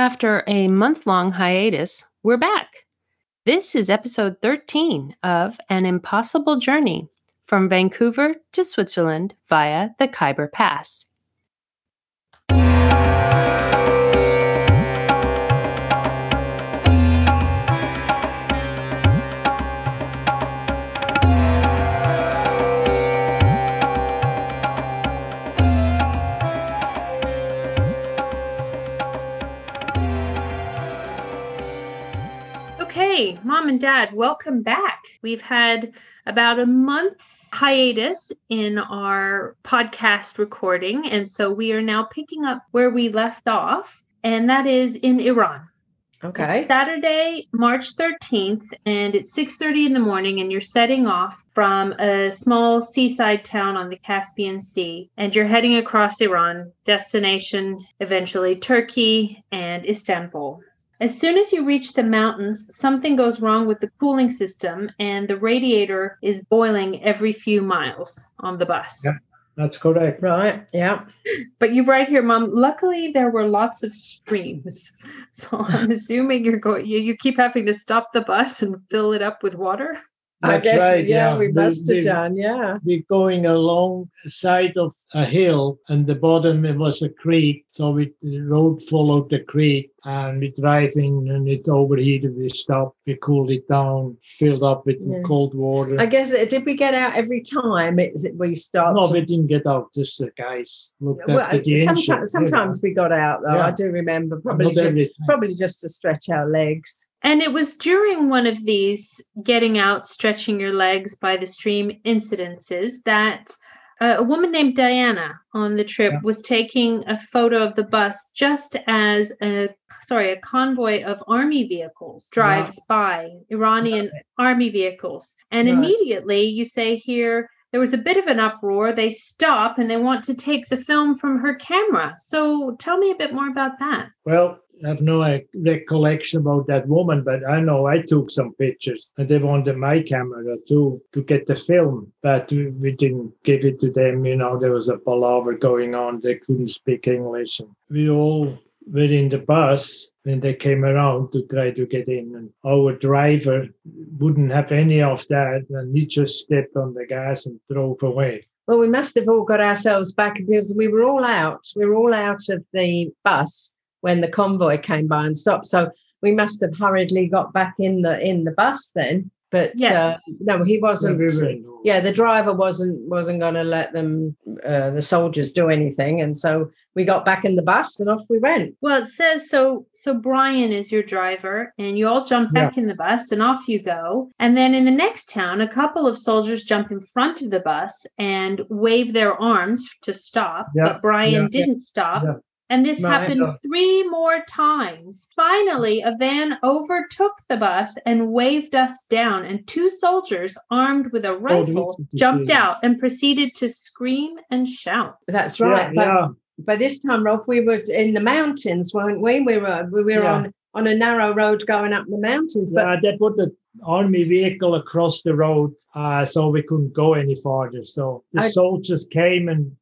After a month long hiatus, we're back. This is episode 13 of An Impossible Journey from Vancouver to Switzerland via the Khyber Pass. Mom and dad, welcome back. We've had about a month's hiatus in our podcast recording. And so we are now picking up where we left off, and that is in Iran. Okay. It's Saturday, March 13th, and it's 6:30 in the morning, and you're setting off from a small seaside town on the Caspian Sea, and you're heading across Iran, destination eventually Turkey and Istanbul. As soon as you reach the mountains, something goes wrong with the cooling system, and the radiator is boiling every few miles on the bus. Yeah. That's correct. Right. Yeah. But you write here, Mom. Luckily, there were lots of streams, so I'm assuming you're going. You, you keep having to stop the bus and fill it up with water. I That's guess, right, yeah, yeah. we We- must have done. Yeah. We're going along the side of a hill, and the bottom it was a creek. So we the road followed the creek, and we're driving, and it overheated. We stopped, we cooled it down, filled up with Yeah. cold water. I guess uh, did we get out every time? Is it we stopped? no, we didn't get out. Just the guys looked well, after the engine. sometimes, sometimes we got out though. I do remember probably just, every probably just to stretch our legs. And it was during one of these getting out, stretching your legs by the stream incidences that a woman named Diana on the trip Yeah. was taking a photo of the bus just as a sorry a convoy of army vehicles drives by Iranian army vehicles, and Right. immediately you say here. There was a bit of an uproar. They stop and they want to take the film from her camera. So tell me a bit more about that. Well, have no uh, recollection about that woman, but I know I took some pictures and they wanted my camera too to get the film, but we, didn't give it to them. You know, there was a palaver going on. They couldn't speak English. And we all were in the bus when they came around to try to get in. And our driver wouldn't have any of that. And he just stepped on the gas and drove away. Well, we must have all got ourselves back because we were all out. We were all out of the bus when the convoy came by and stopped. So we must have hurriedly got back in the in the bus then. But Yes. uh, no, he wasn't. We were in all- yeah the driver wasn't wasn't going to let them uh, the soldiers do anything and so we got back in the bus and off we went Well, it says so. So Brian is your driver, and you all jump back in the bus, and off you go. And then in the next town, a couple of soldiers jump in front of the bus and wave their arms to stop. Yeah, but Brian yeah, didn't stop. Yeah. And this Right. happened Yeah. three more times. Finally, a van overtook the bus and waved us down, and two soldiers armed with a rifle did you jumped out and proceeded to scream and shout. that's Yeah, right but yeah. by this time rob we were in the mountains weren't we we were we were Yeah. on on a narrow road going up the mountains but Yeah, they put the army vehicle across the road, uh, so we couldn't go any farther. So the I- soldiers came and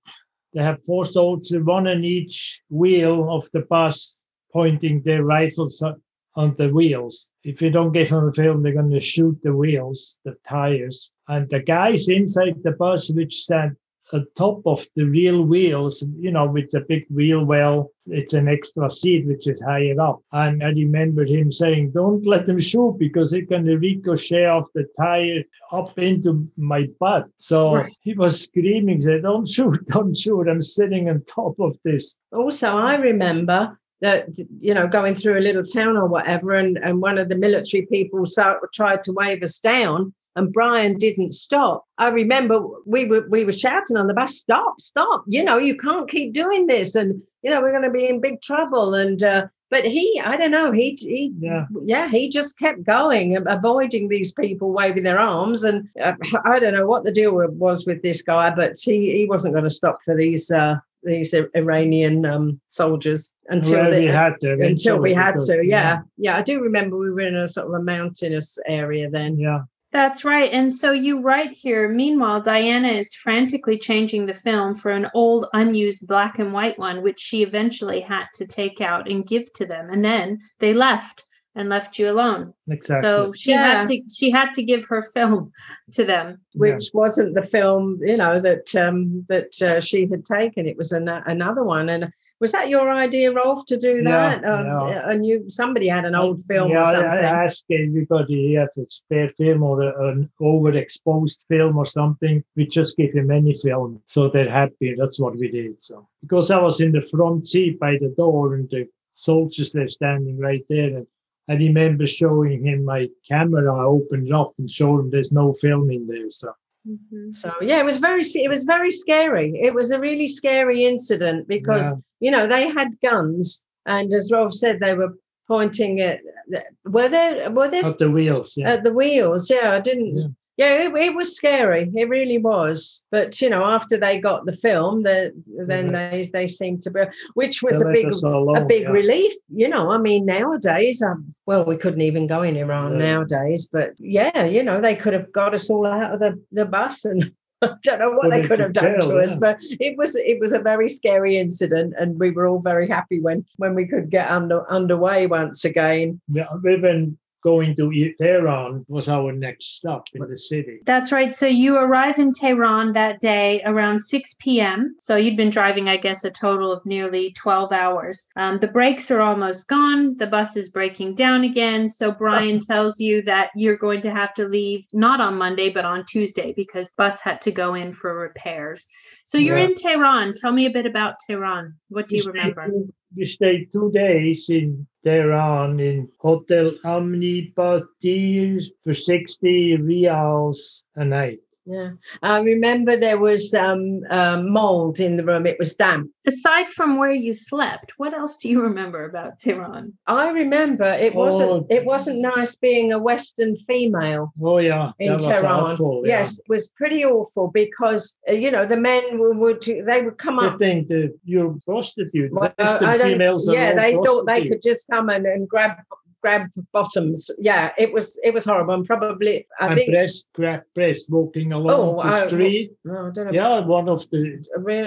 they have four soldiers, one on each wheel of the bus, pointing their rifles on- on the wheels. If you don't give them a film, they're going to shoot the wheels, the tires. And the guys inside the bus, which stand at top of the real wheels, you know, with the big wheel well, it's an extra seat which is higher up. And I remember him saying, Don't let them shoot because it can ricochet off the tire up into my butt. So Right. he was screaming, said, Don't shoot, don't shoot. I'm sitting on top of this. also i remember that you know going through a little town or whatever and and one of the military people so, tried to wave us down and Brian didn't stop. I remember we were we were shouting on the bus, "Stop! Stop! You know you can't keep doing this, and you know we're going to be in big trouble." And uh, but he, I don't know, he he Yeah. yeah he just kept going, avoiding these people waving their arms, and uh, I don't know what the deal was with this guy, but he he wasn't going to stop for these. Uh, these Iranian um, soldiers until Well, they, we had to until we had because- to. Yeah, yeah. I do remember we were in a sort of a mountainous area then. Yeah. That's right. And so you write here, meanwhile, Diana is frantically changing the film for an old, unused black and white one, which she eventually had to take out and give to them. And then they left and left you alone. Exactly. So she Yeah. had to she had to give her film to them. which wasn't the film, you know, that um, that uh, she had taken. It was an, another one. And was that your idea, Rolf, to do that? Um, yeah. And you, somebody had an old film yeah, or I- something. I asked everybody here to spare film or a, an overexposed film or something. We just gave him any film, so they're happy. That's what we did. So because I was in the front seat by the door and the soldiers were standing right there, and I remember showing him my camera. I opened it up and showed him there's no film in there. So Mm-hmm. So yeah, it was very it was very scary. It was a really scary incident because Yeah. you know they had guns, and as Rolf said, they were pointing at. Were there were there at the wheels, yeah. at the wheels? Yeah, I didn't. Yeah. Yeah, it, it was scary. It really was. But you know, after they got the film, the, then they they seemed to be, which was a big a big yeah. relief. You know, I mean, nowadays, um, well, we couldn't even go in Iran Yeah. nowadays, but yeah, you know, they could have got us all out of the, the bus and I don't know what Put they could have done jail, to us, but it was it was a very scary incident, and we were all very happy when when we could get under underway once again. We've been going to Tehran was our next stop in the city. That's right. So you arrive in Tehran that day around 6 p.m. So you'd been driving, I guess, a total of nearly 12 hours. Um, the brakes are almost gone. The bus is breaking down again. So Brian tells you that you're going to have to leave not on Monday, but on Tuesday because bus had to go in for repairs. So you're Yeah. in Tehran. Tell me a bit about Tehran. What do you We stayed remember? two- We stayed two days in Tehran in Hotel Amnipati for 60 rials a night. Yeah, I remember there was um, um, mold in the room. It was damp. Aside from where you slept, what else do you remember about Tehran? I remember it wasn't Oh. it wasn't nice being a Western female Oh, yeah. in that was Tehran. awful. yeah. Yes, it was pretty awful because uh, you know the men would, would they would come I up. think that you're prostitute. Well, Western females yeah, all they thought they could just come in and grab grab bottoms. Yeah, it was it was horrible. And probably I and think breast, grab breast walking along Oh, the I- street. oh, I don't know. Yeah, one of the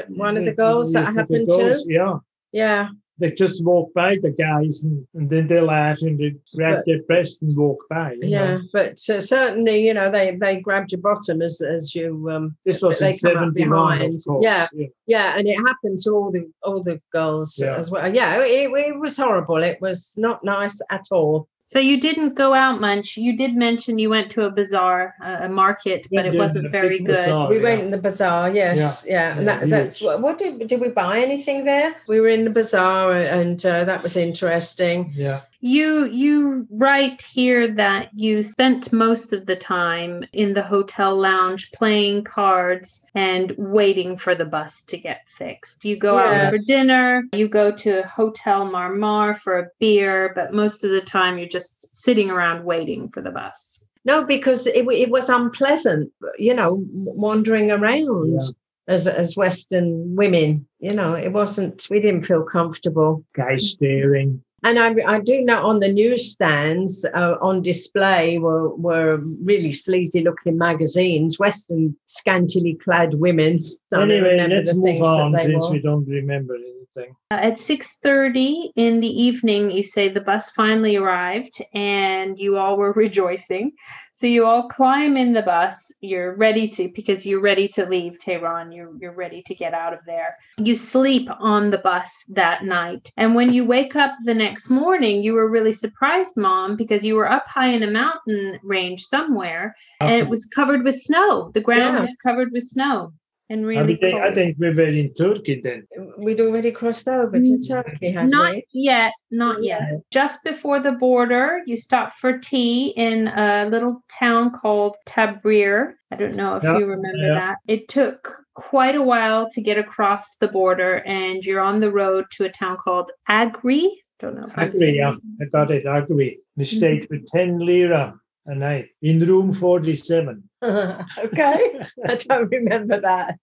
One of the girls that happened to. Yeah, Yeah, they just walk by the guys and, and then they laugh and they grab But- their breast and walk by. you yeah. know. But uh, certainly, you know, they they grabbed your bottom as as you um This was in behind. of course. Yeah. yeah, and it happened to all the all the girls Yeah. as well. Yeah, it, it was horrible. It was not nice at all. So you didn't go out much. You did mention you went to a bazaar, a a market, but it wasn't very good. bazaar. we yeah. went in the bazaar, yes, yeah, and Yeah, that, that's what, what did did we buy anything there? We were in the bazaar, and uh, that was interesting. Yeah, You you write here that you spent most of the time in the hotel lounge playing cards and waiting for the bus to get fixed. You go Yeah. out for dinner, you go to Hotel Marmar for a beer, but most of the time you're just sitting around waiting for the bus. No, because it, it was unpleasant, you know, wandering around Yeah. as as Western women. You know, it wasn't. We didn't feel comfortable. guys staring. And I, I do know on the newsstands uh, on display were, were really sleazy looking magazines, Western scantily clad women. I Anyway, remember let's the move on since we don't remember anything. Uh, at 6:30 in the evening, you say the bus finally arrived and you all were rejoicing. So you all climb in the bus. You're ready to because you're ready to leave Tehran. You're you're ready to get out of there. You sleep on the bus that night. And when you wake up the next morning, you were really surprised, mom, because you were up high in a mountain range somewhere and it was covered with snow. The ground Yeah. was covered with snow and I, really think, I think we were in Turkey then. We'd already crossed over to Mm, Turkey, had Not we? yet, not yet. Just before the border, you stop for tea in a little town called Tabriz. I don't know if Yeah, you remember yeah. that. It took quite a while to get across the border, and you're on the road to a town called Agri. Don't know. If I I'm agree, yeah. I got it, I agree. We stayed for 10 lira a night in room 47. okay, I don't remember that.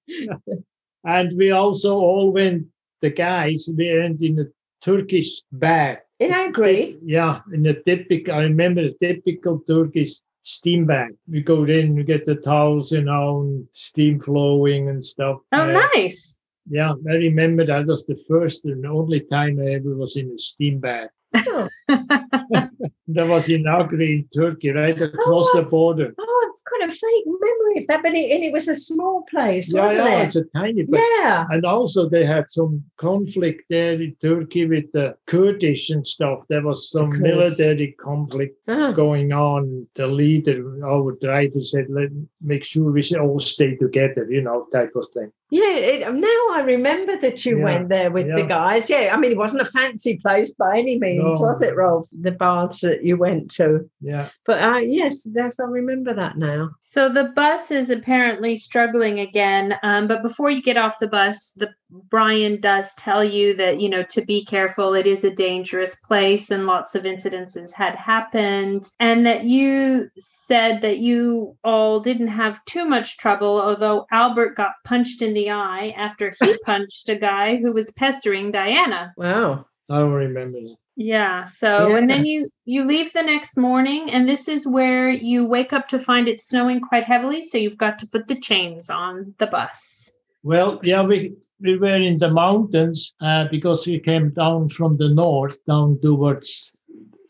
And we also all went, the guys, we went in a Turkish bag. In Agri, Yeah, in a typical, I remember a typical Turkish steam bank. We go in, we get the towels, you know, and steam flowing and stuff. Oh, Uh, nice. Yeah, I remember that was the first and only time I ever was in a steam bath. Oh, That was in Agri in Turkey, right across the border. oh, I've got a fake memory of that, but it, and it was a small place, Yeah, wasn't yeah, it? it's a tiny place. Yeah. And also, they had some conflict there in Turkey with the Kurdish and stuff. There was some military conflict Ah, going on. The leader, our driver, said, "Let make sure we all stay together," you know, type of thing. Yeah. It, now I remember that you Yeah, went there with the guys. Yeah. I mean, it wasn't a fancy place by any means, No. was it, Rolf? The baths that you went to. Yeah, But uh, yes, yes, I remember that now. So the bus is apparently struggling again. Um, but before you get off the bus, the Brian does tell you that you know to be careful. It is a dangerous place, and lots of incidences had happened. And that you said that you all didn't have too much trouble, although Albert got punched in the eye after he punched a guy who was pestering Diana. Wow. I don't remember that. Yeah. So and then you you leave the next morning, and this is where you wake up to find it snowing quite heavily. So you've got to put the chains on the bus. Well, yeah, we we were in the mountains uh, because we came down from the north down towards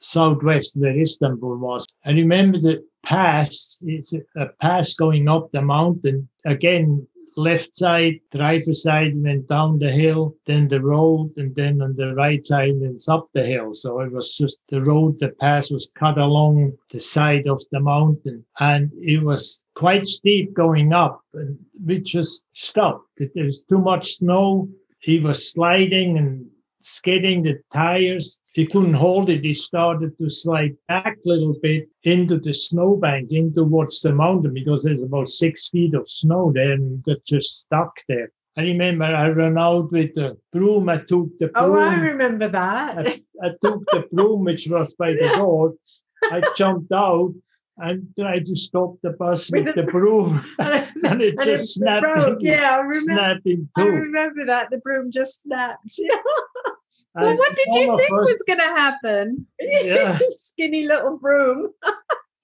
southwest where Istanbul was. I remember the pass. It's a pass going up the mountain again. Left side, driver side, and then down the hill, then the road, and then on the right side, and it's up the hill. So it was just the road, the pass was cut along the side of the mountain, and it was quite steep going up. And we just stopped. There was too much snow. He was sliding and skidding the tires. He couldn't hold it. He started to slide back a little bit into the snowbank, in towards the mountain, because there's about six feet of snow there and got just stuck there. I remember I ran out with the broom. I took the broom. Oh, I remember that. I, I took the broom, which was by the door. I jumped out and tried to stop the bus with, With the the- broom, and and it just snapped. broke. in- Yeah, I remember. snapped in I remember that the broom just snapped. Well, what did you think us- was going to happen? Yeah. Skinny little broom.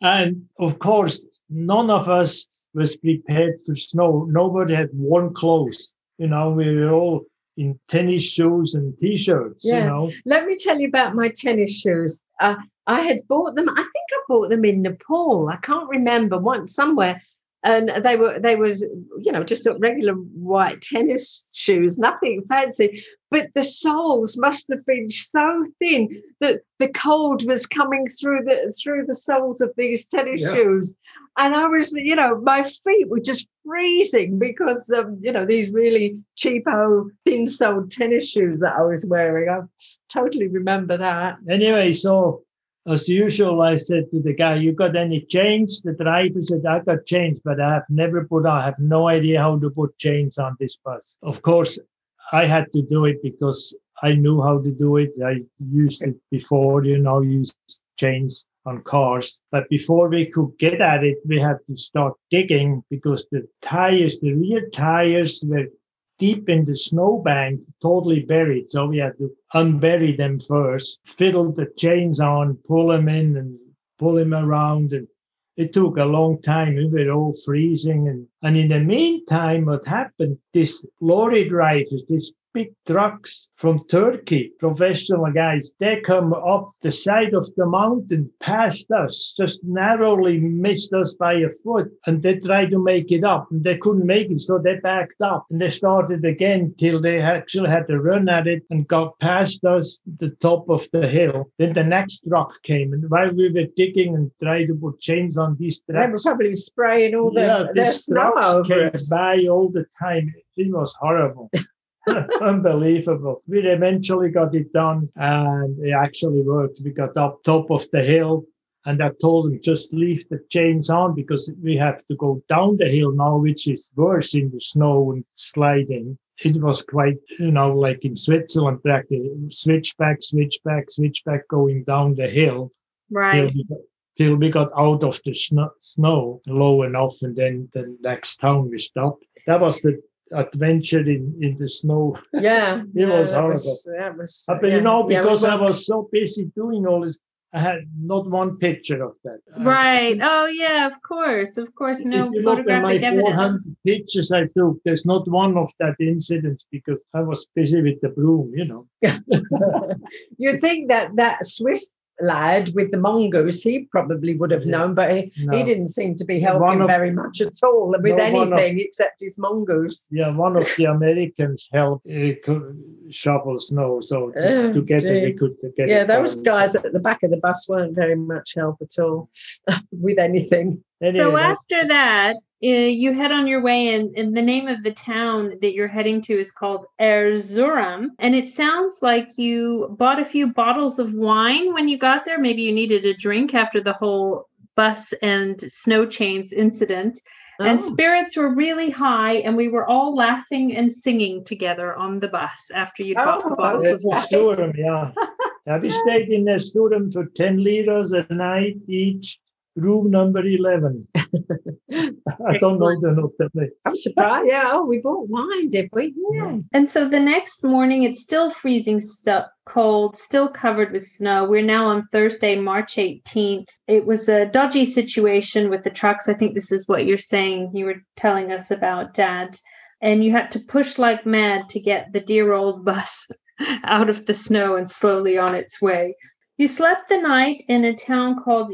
And of course, none of us was prepared for snow. Nobody had warm clothes. You know, we were all in tennis shoes and t-shirts. Yeah. You know, Let me tell you about my tennis shoes. Uh, I had bought them. I think I bought them in Nepal. I can't remember one somewhere, and they were they was you know just sort of regular white tennis shoes, nothing fancy. But the soles must have been so thin that the cold was coming through the through the soles of these tennis Yeah. shoes, and I was you know my feet were just freezing because of you know these really cheapo thin soled tennis shoes that I was wearing. I totally remember that. anyway, so as usual, I said to the guy, "You got any change?" The driver said, "I got change, but I have never put. I have no idea how to put chains on this bus." Of course, I had to do it because I knew how to do it. I used it before, you know, used chains on cars. But before we could get at it, we had to start digging because the tires, the rear tires were deep in the snowbank, totally buried. So we had to unbury them first, fiddle the chains on, pull them in and pull them around. And it took a long time. We were all freezing. And, and in the meantime, what happened, these lorry drivers, these big trucks from Turkey, professional guys, they come up the side of the mountain past us, just narrowly missed us by a foot. And they tried to make it up and they couldn't make it. So they backed up and they started again till they actually had to run at it and got past us, the top of the hill. Then the next truck came. And while we were digging and trying to put chains on these trucks, They were probably spraying all the, yeah, these snow trucks came us. by all the time. It was horrible. Unbelievable. We eventually got it done and it actually worked. We got up top of the hill and I told him just leave the chains on because we have to go down the hill now, which is worse in the snow and sliding. It was quite, you know, like in Switzerland, practically switchback, switchback, switchback going down the hill till Right. we, till we got out of the snow, snow low enough, and then the next town we stopped. That was the adventure in, in the snow. Yeah, It was that horrible. that was, but yeah. you know, Yeah, because I was so busy doing all this, I had not one picture of that. Right. Oh yeah, of course. Of course. No if you look at my photographic 400 evidence. pictures I took, there's not one of that incident because I was busy with the broom, you know. you think that that Swiss lad with the mongoose, he probably would have Yeah. known, but he, No. he didn't seem to be helping of- very much at all with No, one of- anything except his mongoose. Yeah, one of the Americans helped uh, shovel snow, so t- Oh, together we dear. could get Yeah, it those done. guys at the back of the bus weren't very much help at all with anything. Anyway, So after that, Eh, you head on your way, and, and the name of the town that you're heading to is called Erzurum. And it sounds like you bought a few bottles of wine when you got there. Maybe you needed a drink after the whole bus and snow chains incident. Oh. And spirits were really high, and we were all laughing and singing together on the bus after you bought the Oh, bottles of for wine. Sturm, yeah. yeah. We stayed in a Sturm for 10 liters a night each, room number 11. I don't know the number. I'm surprised. Yeah. Oh, we bought wine, did we? Yeah. And so the next morning, it's still freezing stu- cold, still covered with snow. We're now on Thursday, March 18th. It was a dodgy situation with the trucks. I think this is what you're saying. You were telling us about, Dad. And you had to push like mad to get the dear old bus out of the snow and slowly on its way. You slept the night in a town called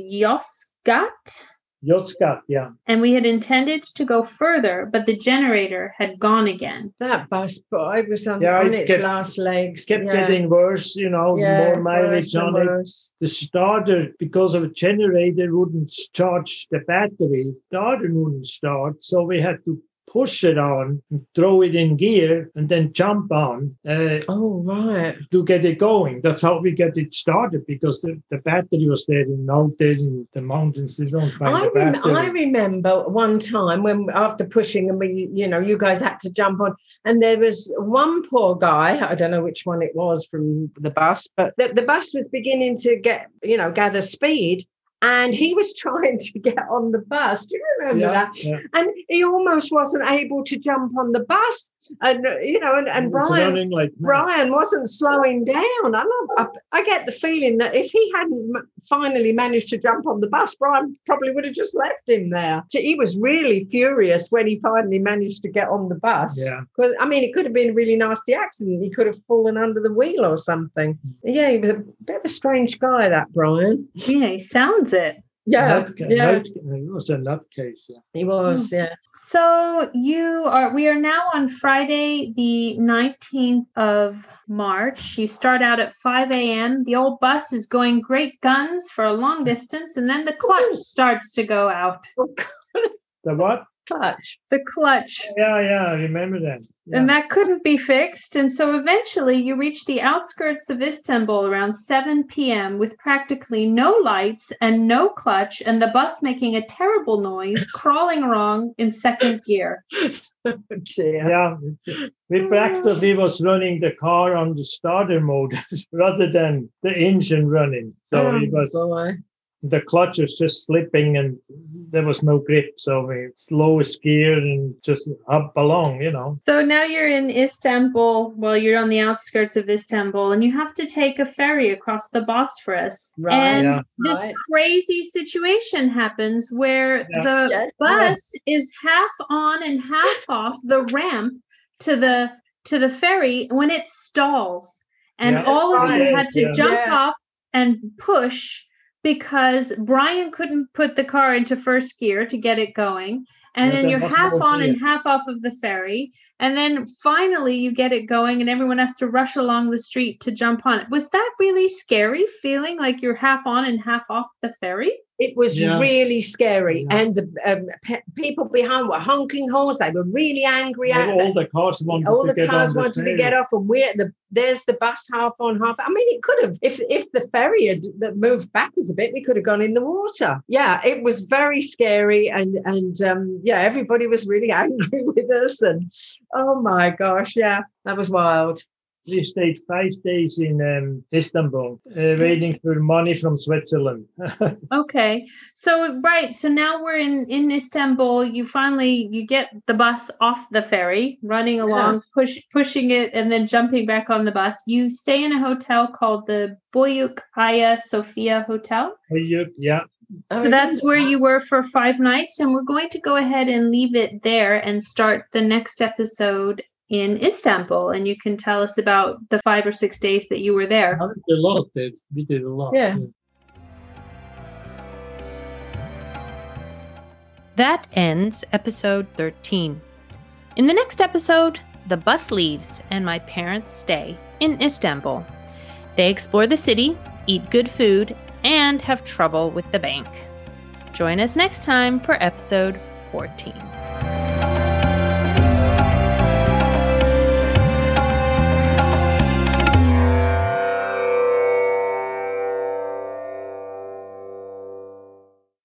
Yozgat. Jotskap, yeah. And we had intended to go further, but the generator had gone again. That bus boy was on, Yeah, on it its kept- last legs. Kept yeah. getting worse, you know, yeah, more mileage on it. The starter, because of a generator, wouldn't charge the battery. The Starter wouldn't start, so we had to push it on, throw it in gear, and then jump on uh, Oh, right. to get it going. That's how we get it started because the, the battery was there and out there in the mountains. They don't find I, rem-. I remember one time when after pushing and we you know you guys had to jump on and there was one poor guy i don't know which one it was from the bus but the, the bus was beginning to get you know gather speed and he was trying to get on the bus. Do you remember yeah, that? yeah. and he almost wasn't able to jump on the bus and uh, you know and, and brian running like. Brian wasn't slowing down. I, know, I, I get the feeling that if he hadn't finally managed to jump on the bus, Brian probably would have just left him there. So he was really furious when he finally managed to get on the bus. Yeah, Because I mean, it could have been a really nasty accident. He could have fallen under the wheel or something. Yeah, he was a bit of a strange guy, that Brian. Yeah, he sounds it. Yeah, Nut- yeah, nut- it was a nutcase. Yeah. he was. Hmm. Yeah. So you are we are now on Friday, the 19th of March. You start out at 5 a.m. The old bus is going great guns for a long distance, and then the clutch starts to go out. Oh, the what? Clutch. The clutch. Oh, yeah, yeah, I remember that. Yeah. And that couldn't be fixed. And so eventually you reach the outskirts of Istanbul around 7 p.m. with practically no lights and no clutch, and the bus making a terrible noise, crawling along in second gear. Oh. Yeah, we oh. practically was running the car on the starter mode rather than the engine running. So Oh, it was boy. The clutch was just slipping and there was no grip. So we lowest gear and just up along, you know. So now you're in Istanbul. Well, you're on the outskirts of Istanbul, and you have to take a ferry across the Bosphorus. Right, and yeah. this right. crazy situation happens where Yeah. the Yeah, bus is half on and half off the ramp to the to the ferry when it stalls, and Yeah. all of you had to yeah. jump Yeah. off and push because Brian couldn't put the car into first gear to get it going. And then you're half on and half off of the ferry. And then finally you get it going and everyone has to rush along the street to jump on it. Was that really scary feeling like you're half on and half off the ferry? It was Yeah. really scary, Yeah. and um, pe- people behind were honking horns. They were really angry at all the cars wanted all to the get cars on the to get off, and we're the there's the bus half on half. I mean, it could have if if the ferry had that moved backwards a bit, we could have gone in the water. Yeah, it was very scary, and and um, yeah, everybody was really angry with us, and oh my gosh, yeah, that was wild. We stayed five days in um, Istanbul, uh, waiting for money from Switzerland. Okay. So right, so now we're in in Istanbul. You finally you get the bus off the ferry, running along, push pushing it and then jumping back on the bus. You stay in a hotel called the Boyuk Aya Sofia Hotel. Boyuk, yeah. So that's where you were for 5 nights and we're going to go ahead and leave it there and start the next episode in Istanbul and you can tell us about the 5 or 6 days that you were there. I did a lot. Did. We did a lot. Yeah. That ends episode 13. In the next episode, the bus leaves and my parents stay in Istanbul. They explore the city, eat good food, and have trouble with the bank. Join us next time for episode 14.